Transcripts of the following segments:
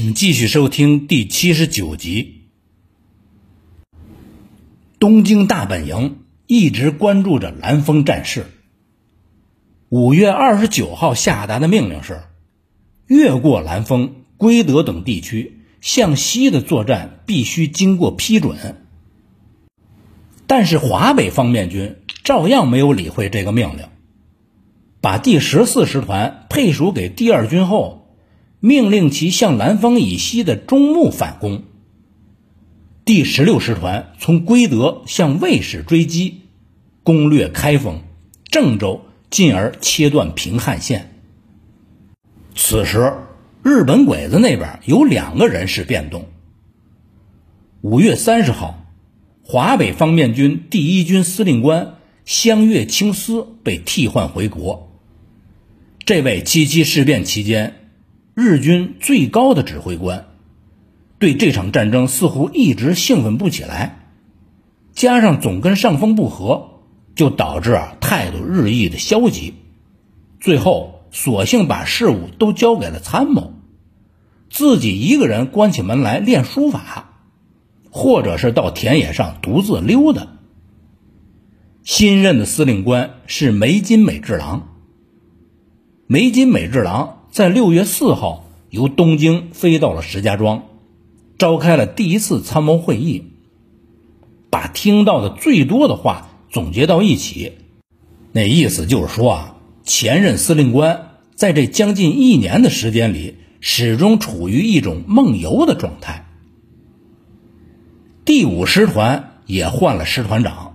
请继续收听第七十九集。东京大本营一直关注着蓝峰战事。五月二十九号下达的命令是：越过蓝峰、归德等地区向西的作战必须经过批准。但是华北方面军照样没有理会这个命令，把第十四师团配属给第二军后，命令其向南方以西的中牟反攻。第十六师团从归德向魏氏追击，攻略开封、郑州，进而切断平汉线。此时，日本鬼子那边有两个人事变动。五月三十号，华北方面军第一军司令官香月清司被替换回国。这位七七事变期间日军最高的指挥官。对这场战争似乎一直兴奋不起来，加上总跟上峰不和，就导致啊态度日益的消极。最后，索性把事务都交给了参谋，自己一个人关起门来练书法，或者是到田野上独自溜达。新任的司令官是梅津美治郎。梅津美治郎在六月四号由东京飞到了石家庄。召开了第一次参谋会议，把听到的最多的话总结到一起，那意思就是说啊，前任司令官在这将近一年的时间里，始终处于一种梦游的状态。第五师团也换了师团长，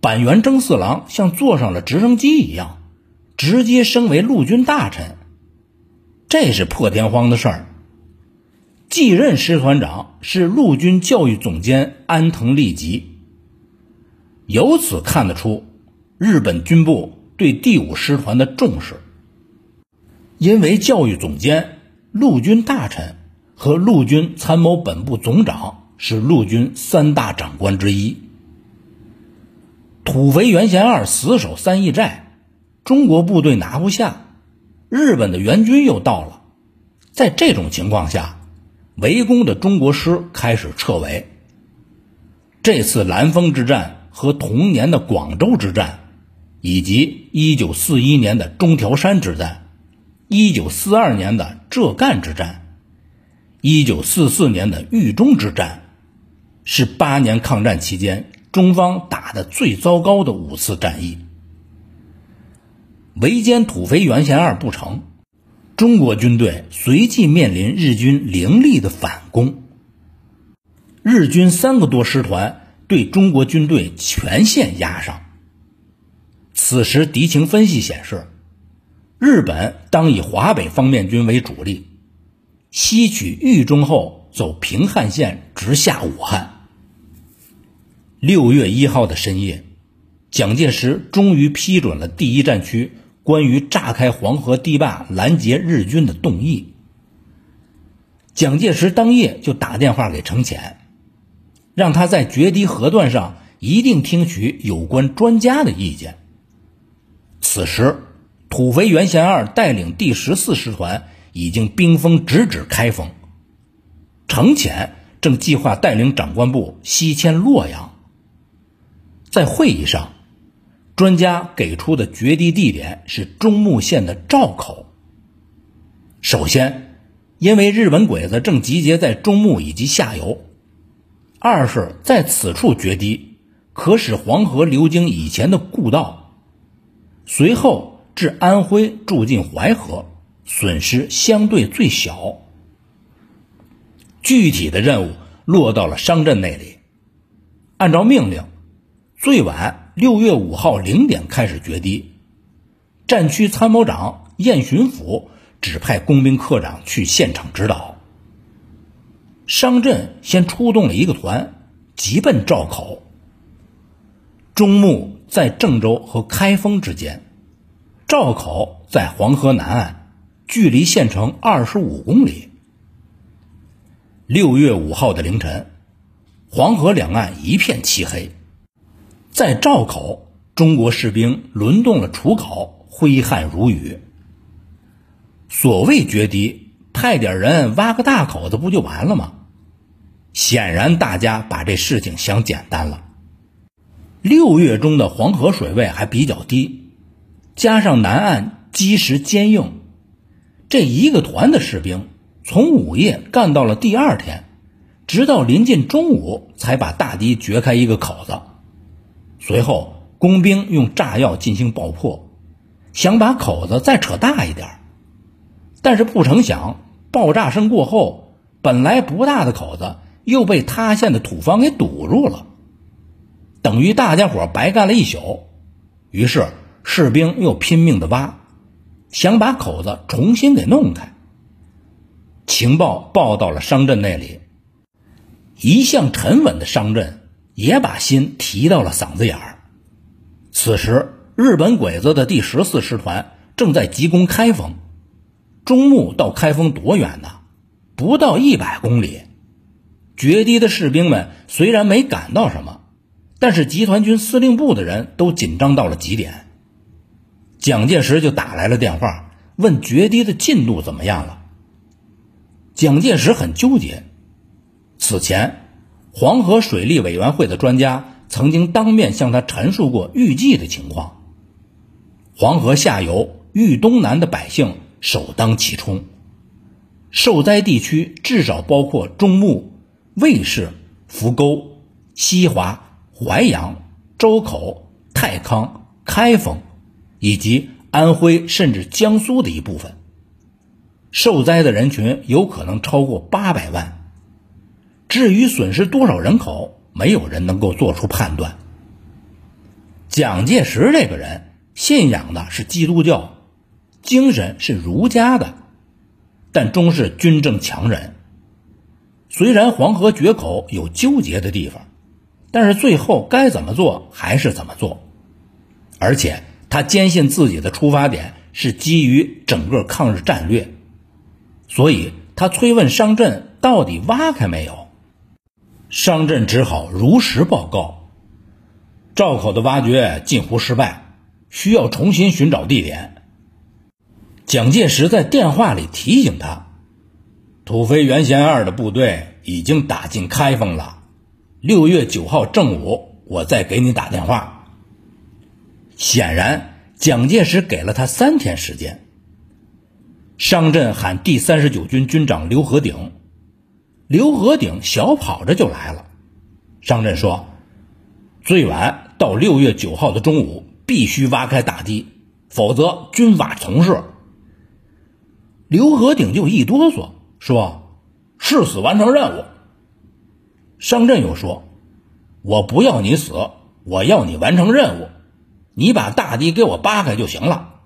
板垣征四郎像坐上了直升机一样，直接升为陆军大臣，这是破天荒的事儿。继任师团长是陆军教育总监安藤利吉。由此看得出，日本军部对第五师团的重视。因为教育总监、陆军大臣和陆军参谋本部总长是陆军三大长官之一。土肥原贤二死守三义寨，中国部队拿不下，日本的援军又到了，在这种情况下。围攻的中国师开始撤围。这次兰丰之战和同年的广州之战，以及1941年的中条山之战、1942年的浙赣之战、1944年的豫中之战，是八年抗战期间中方打的最糟糕的五次战役。围歼土肥原贤二不成。中国军队随即面临日军凌厉的反攻，日军三个多师团对中国军队全线压上。此时敌情分析显示，日本当以华北方面军为主力，吸取豫中后走平汉线直下武汉。六月一号的深夜，蒋介石终于批准了第一战区。关于炸开黄河堤坝拦截日军的动议，蒋介石当夜就打电话给程潜，让他在决堤河段上一定听取有关专家的意见。此时，土肥原贤二带领第十四师团已经兵锋直指开封，程潜正计划带领长官部西迁洛阳。在会议上。专家给出的决堤地点是中牟县的赵口。首先，因为日本鬼子正集结在中牟以及下游；二是，在此处决堤，可使黄河流经以前的故道，随后至安徽注进淮河，损失相对最小。具体的任务落到了商镇那里，按照命令，最晚。六月五号零点开始决堤，战区参谋长燕巡抚指派工兵科长去现场指导。商镇先出动了一个团，急奔赵口。中牟在郑州和开封之间，赵口在黄河南岸，距离县城二十五公里。六月五号的凌晨，黄河两岸一片漆黑。在赵口，中国士兵轮动了锄镐，挥汗如雨。所谓决堤，派点人挖个大口子不就完了吗？显然，大家把这事情想简单了。六月中的黄河水位还比较低，加上南岸基石坚硬，这一个团的士兵从午夜干到了第二天，直到临近中午才把大堤掘开一个口子。随后，工兵用炸药进行爆破，想把口子再扯大一点，但是不成想，爆炸声过后，本来不大的口子又被塌陷的土方给堵住了。等于大家伙白干了一宿，于是士兵又拼命的挖，想把口子重新给弄开。情报报到了商镇那里，一向沉稳的商镇也把心提到了嗓子眼儿。此时，日本鬼子的第十四师团正在急攻开封，中牟到开封多远呢？不到一百公里。决堤的士兵们虽然没赶到什么。但是集团军司令部的人都紧张到了极点，蒋介石就打来了电话，问决堤的进度怎么样了。蒋介石很纠结，此前黄河水利委员会的专家曾经当面向他陈述过预计的情况：黄河下游豫东南的百姓首当其冲，受灾地区至少包括中牟、卫氏、扶沟、西华。淮阳、周口、太康、开封，以及安徽甚至江苏的一部分，受灾的人群有可能超过八百万。至于损失多少人口，没有人能够做出判断。蒋介石这个人信仰的是基督教，精神是儒家的，但终是军政强人。虽然黄河决口有纠结的地方。但是最后该怎么做还是怎么做，而且他坚信自己的出发点是基于整个抗日战略，所以他催问商震到底挖开没有，商震只好如实报告，赵口的挖掘近乎失败，需要重新寻找地点。蒋介石在电话里提醒他，土肥原贤二的部队已经打进开封了。六月九号正午，我再给你打电话。显然，蒋介石给了他三天时间。商震喊第三十九军军长刘和鼎，刘和鼎小跑着就来了。商震说：“最晚到六月九号的中午，必须挖开大堤，否则军法从事。”刘和鼎就一哆嗦，说：“誓死完成任务。”商震又说：“我不要你死，我要你完成任务。你把大堤给我扒开就行了。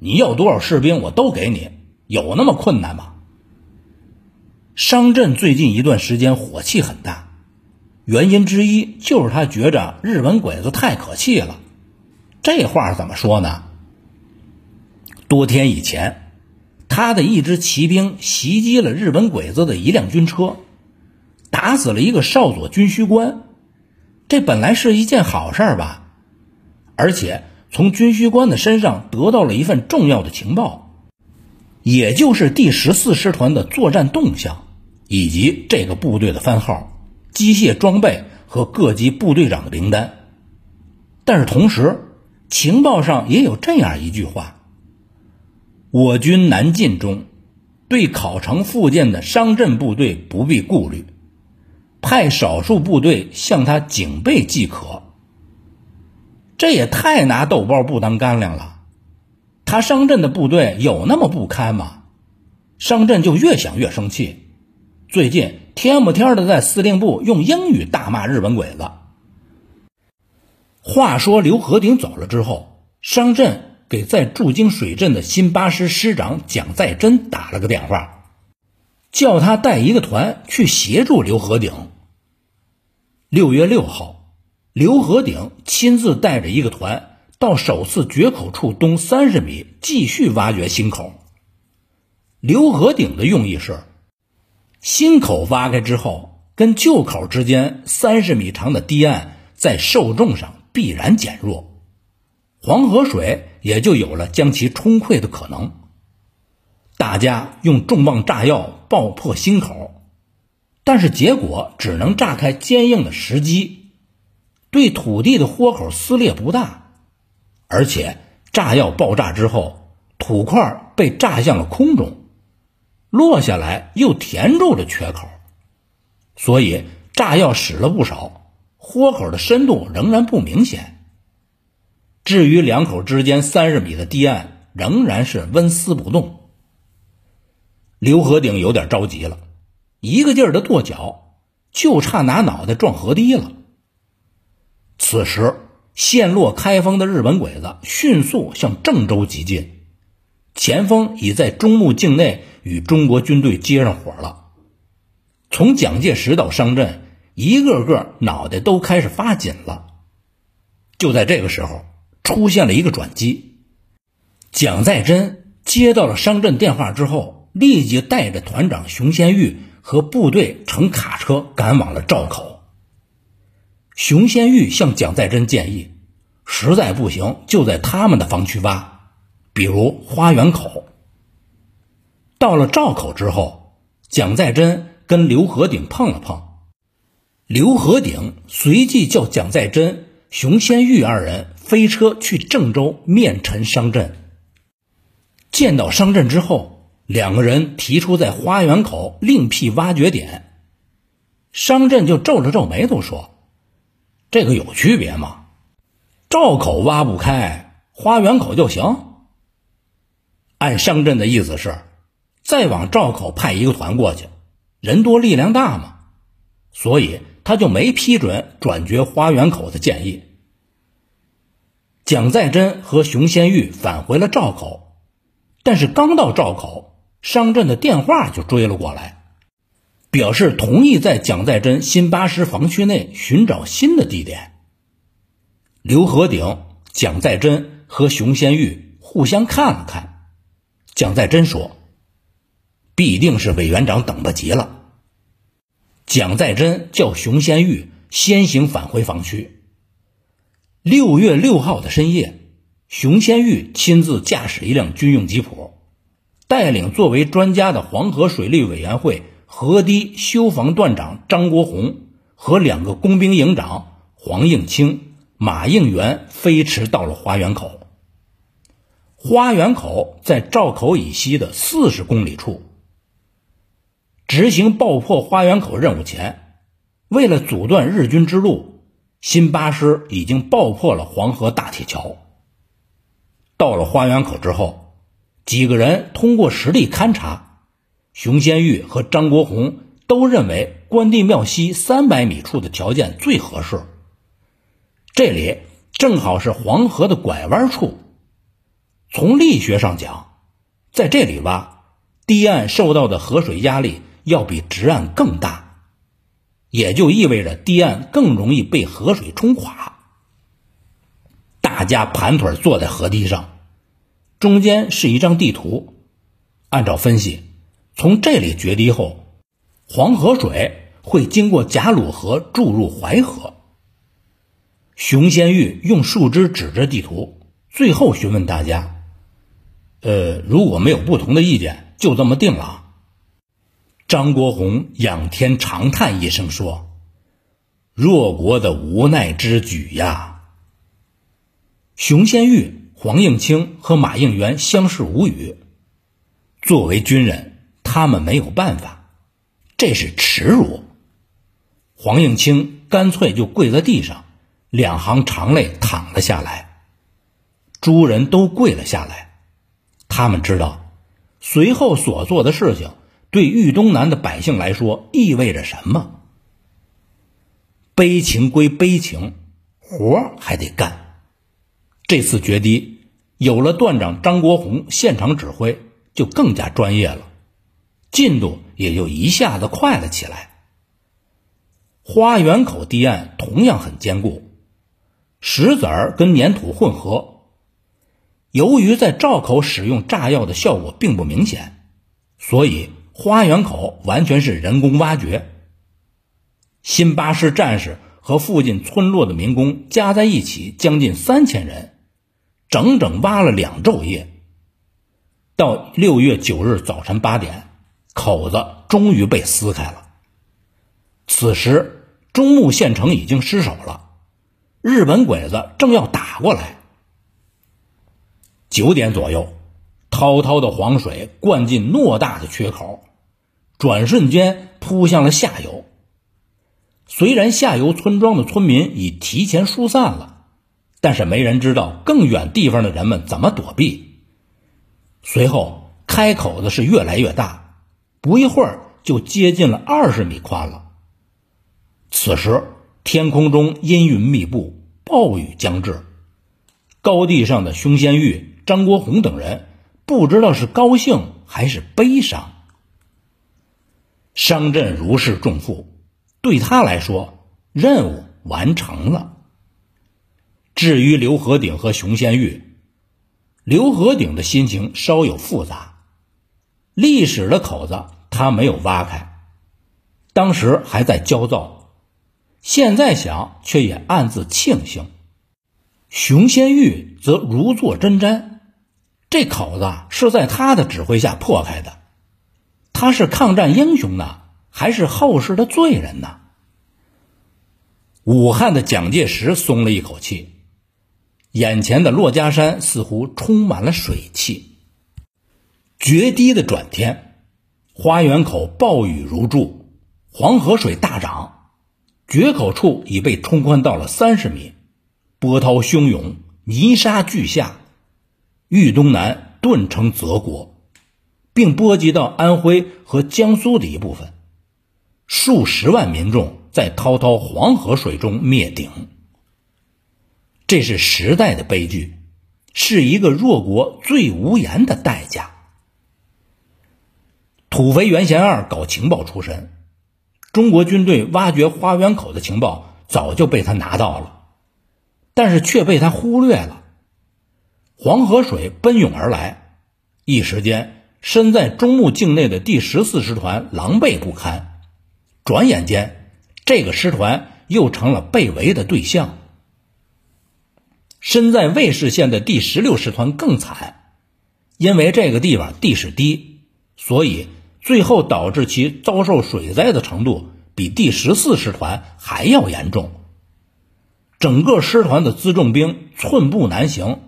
你要多少士兵，我都给你。有那么困难吗？”商震最近一段时间火气很大，原因之一就是他觉着日本鬼子太可气了。这话怎么说呢？多天以前，他的一支骑兵袭击了日本鬼子的一辆军车。打死了一个少佐军需官，这本来是一件好事吧？而且从军需官的身上得到了一份重要的情报，也就是第十四师团的作战动向，以及这个部队的番号、机械装备和各级部队长的名单。但是同时，情报上也有这样一句话：我军南进中，对考城附近的商镇部队不必顾虑。派少数部队向他警备即可。这也太拿豆包不当干粮了。他商镇的部队有那么不堪吗？商镇就越想越生气。最近天不天的在司令部用英语大骂日本鬼子。话说刘和鼎走了之后，商震给在驻京水镇的新八师师长蒋再珍打了个电话，叫他带一个团去协助刘和鼎。六月六号，刘和鼎亲自带着一个团到首次决口处东三十米继续挖掘新口。刘和鼎的用意是，新口挖开之后，跟旧口之间三十米长的堤岸在受重上必然减弱，黄河水也就有了将其冲溃的可能。大家用重磅炸药爆破心口，但是结果只能炸开坚硬的石基，对土地的豁口撕裂不大，而且炸药爆炸之后，土块被炸向了空中，落下来又填住了缺口，所以炸药使了不少，豁口的深度仍然不明显。至于两口之间三十米的堤岸，仍然是纹丝不动。刘和鼎有点着急了，一个劲儿的跺脚，就差拿脑袋撞河堤了。此时，陷落开封的日本鬼子迅速向郑州急进，前锋已在中牟境内与中国军队接上火了。从蒋介石到商震，一个个脑袋都开始发紧了。就在这个时候，出现了一个转机，蒋再珍接到了商震电话之后。立即带着团长熊先玉和部队乘卡车赶往了赵口。熊先玉向蒋再珍建议，实在不行就在他们的防区挖，比如花园口。到了赵口之后，蒋再珍跟刘和鼎碰了碰，刘和鼎随即叫蒋再珍、熊先玉二人飞车去郑州面陈商震。见到商震之后。两个人提出在花园口另辟挖掘点，商震就皱了皱眉头说：“这个有区别吗？赵口挖不开，花园口就行。”按商震的意思是，再往赵口派一个团过去，人多力量大嘛，所以他就没批准转掘花园口的建议。蒋再珍和熊先玉返回了赵口，但是刚到赵口。商震的电话就追了过来，表示同意在蒋再珍新八师防区内寻找新的地点。刘和鼎、蒋再珍和熊先玉互相看了看，蒋再珍说：“必定是委员长等不及了。”蒋再珍叫熊先玉先行返回防区。六月六号的深夜，熊先玉亲自驾驶一辆军用吉普。带领作为专家的黄河水利委员会河堤修防段长张国宏和两个工兵营长黄应清、马应元飞驰到了花园口。花园口在赵口以西的四十公里处。执行爆破花园口任务前，为了阻断日军之路，新八师已经爆破了黄河大铁桥。到了花园口之后。几个人通过实地勘察，熊先玉和张国宏都认为关帝庙西三百米处的条件最合适。这里正好是黄河的拐弯处，从力学上讲，在这里挖，堤岸受到的河水压力要比直岸更大，也就意味着堤岸更容易被河水冲垮。大家盘腿坐在河堤上。中间是一张地图，按照分析，从这里决堤后，黄河水会经过贾鲁河注入淮河。熊先玉用树枝指着地图，最后询问大家：“呃，如果没有不同的意见，就这么定了。”张国宏仰天长叹一声说：“弱国的无奈之举呀！”熊先玉。黄应清和马应元相视无语。作为军人，他们没有办法，这是耻辱。黄应清干脆就跪在地上，两行长泪淌了下来。诸人都跪了下来，他们知道，随后所做的事情对豫东南的百姓来说意味着什么。悲情归悲情，活还得干。这次决堤。有了段长张国宏现场指挥，就更加专业了，进度也就一下子快了起来。花园口堤岸同样很坚固，石子儿跟粘土混合。由于在赵口使用炸药的效果并不明显，所以花园口完全是人工挖掘。新八师战士和附近村落的民工加在一起将近三千人。整整挖了两昼夜，到六月九日早晨八点，口子终于被撕开了。此时，中牟县城已经失守了，日本鬼子正要打过来。九点左右，滔滔的黄水灌进偌大的缺口，转瞬间扑向了下游。虽然下游村庄的村民已提前疏散了，但是没人知道更远地方的人们怎么躲避。随后，开口子是越来越大，不一会儿就接近了二十米宽了。此时，天空中阴云密布，暴雨将至。高地上的熊先玉。张国宏等人不知道是高兴还是悲伤。商震如释重负，对他来说，任务完成了。至于刘和鼎和熊先玉，刘和鼎的心情稍有复杂。历史的口子他没有挖开，当时还在焦躁，现在想却也暗自庆幸。熊先玉则如坐针毡。这口子是在他的指挥下破开的，他是抗战英雄呢，还是后世的罪人呢？武汉的蒋介石松了一口气，眼前的珞珈山似乎充满了水汽。决堤的转天，花园口暴雨如注，黄河水大涨，决口处已被冲宽到了三十米，波涛汹涌，泥沙俱下。豫东南顿成泽国，并波及到安徽和江苏的一部分，数十万民众在滔滔黄河水中灭顶。这是时代的悲剧，是一个弱国最无言的代价。土肥原贤二搞情报出身，中国军队挖掘花园口的情报早就被他拿到了，但是却被他忽略了。黄河水奔涌而来，一时间，身在中牟境内的第十四师团狼狈不堪。转眼间，这个师团又成了被围的对象。身在尉氏县的第十六师团更惨，因为这个地方地势低，所以最后导致其遭受水灾的程度比第十四师团还要严重。整个师团的辎重兵寸步难行。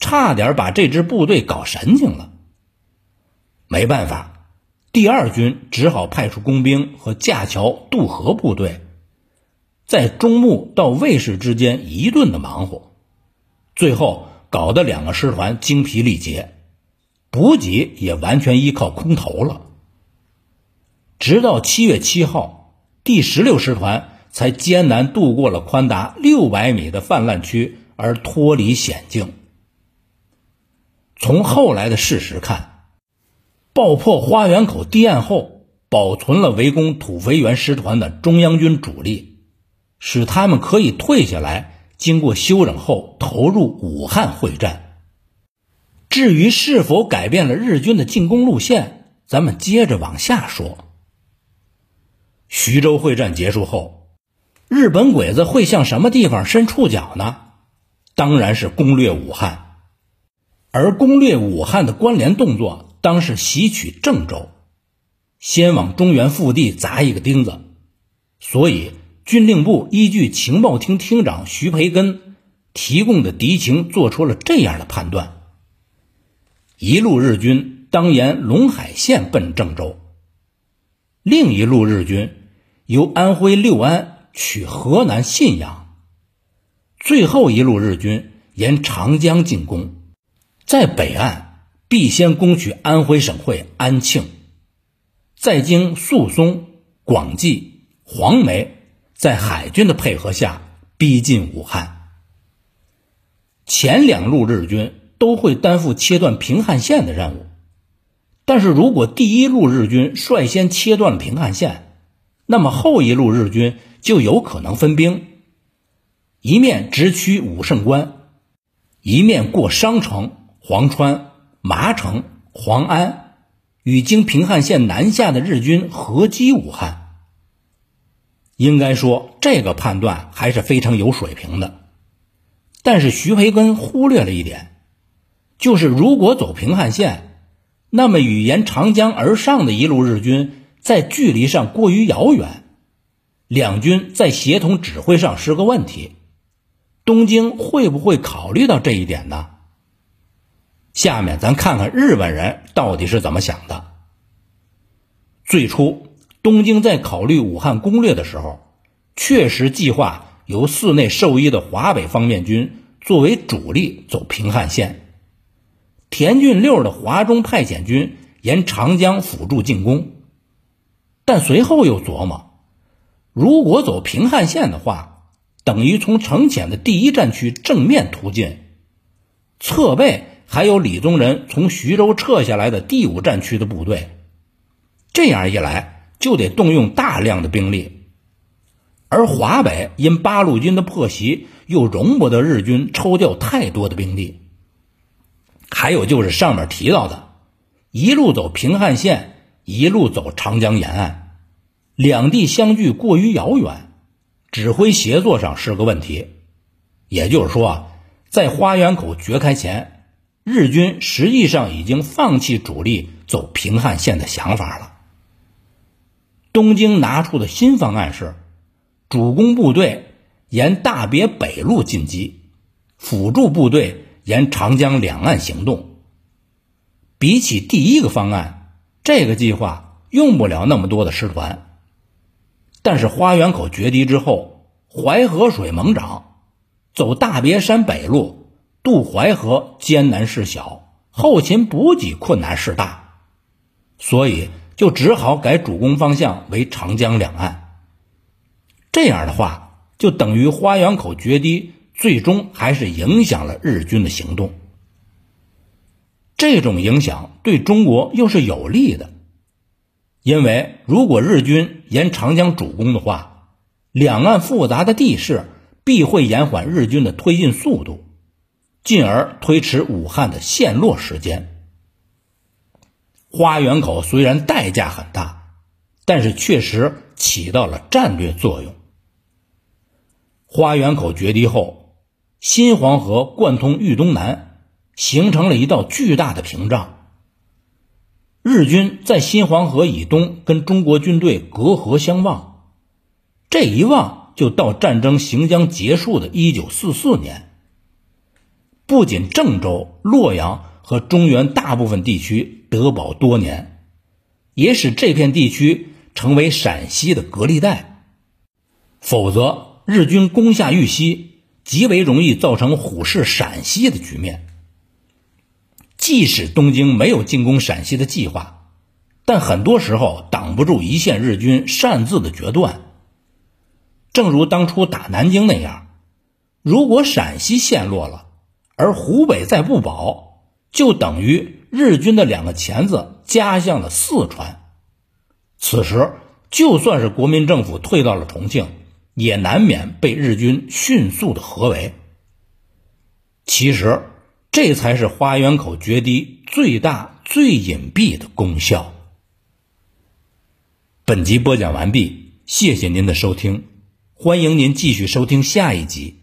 差点把这支部队搞神经了。没办法，第二军只好派出工兵和架桥渡河部队，在中牟到卫氏之间一顿的忙活，最后搞得两个师团精疲力竭，补给也完全依靠空投了。直到七月七号，第十六师团才艰难渡过了宽达六百米的泛滥区，而脱离险境。从后来的事实看，爆破花园口堤岸后，保存了围攻土肥原师团的中央军主力，使他们可以退下来，经过休整后投入武汉会战。至于是否改变了日军的进攻路线，咱们接着往下说。徐州会战结束后，日本鬼子会向什么地方伸触角呢？当然是攻略武汉。而攻略武汉的关联动作，当是袭取郑州，先往中原腹地砸一个钉子。所以，军令部依据情报厅厅长徐培根提供的敌情，做出了这样的判断：一路日军当沿陇海线奔郑州，另一路日军由安徽六安取河南信阳，最后一路日军沿长江进攻。在北岸必先攻取安徽省会安庆，再经宿松、广济、黄梅，在海军的配合下逼近武汉。前两路日军都会担负切断平汉线的任务，但是如果第一路日军率先切断了平汉线，那么后一路日军就有可能分兵，一面直趋武胜关，一面过商城。黄川、麻城、黄安与经平汉线南下的日军合击武汉，应该说这个判断还是非常有水平的。但是徐培根忽略了一点，就是如果走平汉线，那么与沿长江而上的一路日军在距离上过于遥远，两军在协同指挥上是个问题。东京会不会考虑到这一点呢？下面咱看看日本人到底是怎么想的。最初，东京在考虑武汉攻略的时候，确实计划由寺内寿一的华北方面军作为主力走平汉线，田俊六的华中派遣军沿长江辅助进攻。但随后又琢磨，如果走平汉线的话，等于从城潜的第一战区正面突进，侧背。还有李宗仁从徐州撤下来的第五战区的部队，这样一来就得动用大量的兵力，而华北因八路军的破袭，又容不得日军抽调太多的兵力。还有就是上面提到的，一路走平汉线，一路走长江沿岸，两地相距过于遥远，指挥协作上是个问题。也就是说啊，在花园口决开前。日军实际上已经放弃主力走平汉线的想法了。东京拿出的新方案是，主攻部队沿大别北路进击，辅助部队沿长江两岸行动。比起第一个方案，这个计划用不了那么多的师团。但是花园口决堤之后，淮河水猛涨，走大别山北路。渡淮河艰难事小，后勤补给困难事大，所以就只好改主攻方向为长江两岸。这样的话，就等于花园口决堤，最终还是影响了日军的行动。这种影响对中国又是有利的，因为如果日军沿长江主攻的话，两岸复杂的地势必会延缓日军的推进速度。进而推迟武汉的陷落时间。花园口虽然代价很大，但是确实起到了战略作用。花园口决堤后，新黄河贯通豫东南，形成了一道巨大的屏障。日军在新黄河以东跟中国军队隔河相望，这一望就到战争行将结束的一九四四年。不仅郑州、洛阳和中原大部分地区得保多年，也使这片地区成为陕西的隔离带。否则，日军攻下玉溪，极为容易造成虎视陕西的局面。即使东京没有进攻陕西的计划，但很多时候挡不住一线日军擅自的决断。正如当初打南京那样，如果陕西陷落了，而湖北再不保，就等于日军的两个钳子夹向了四川。此时，就算是国民政府退到了重庆，也难免被日军迅速的合围。其实，这才是花园口决堤最大、最隐蔽的功效。本集播讲完毕，谢谢您的收听，欢迎您继续收听下一集。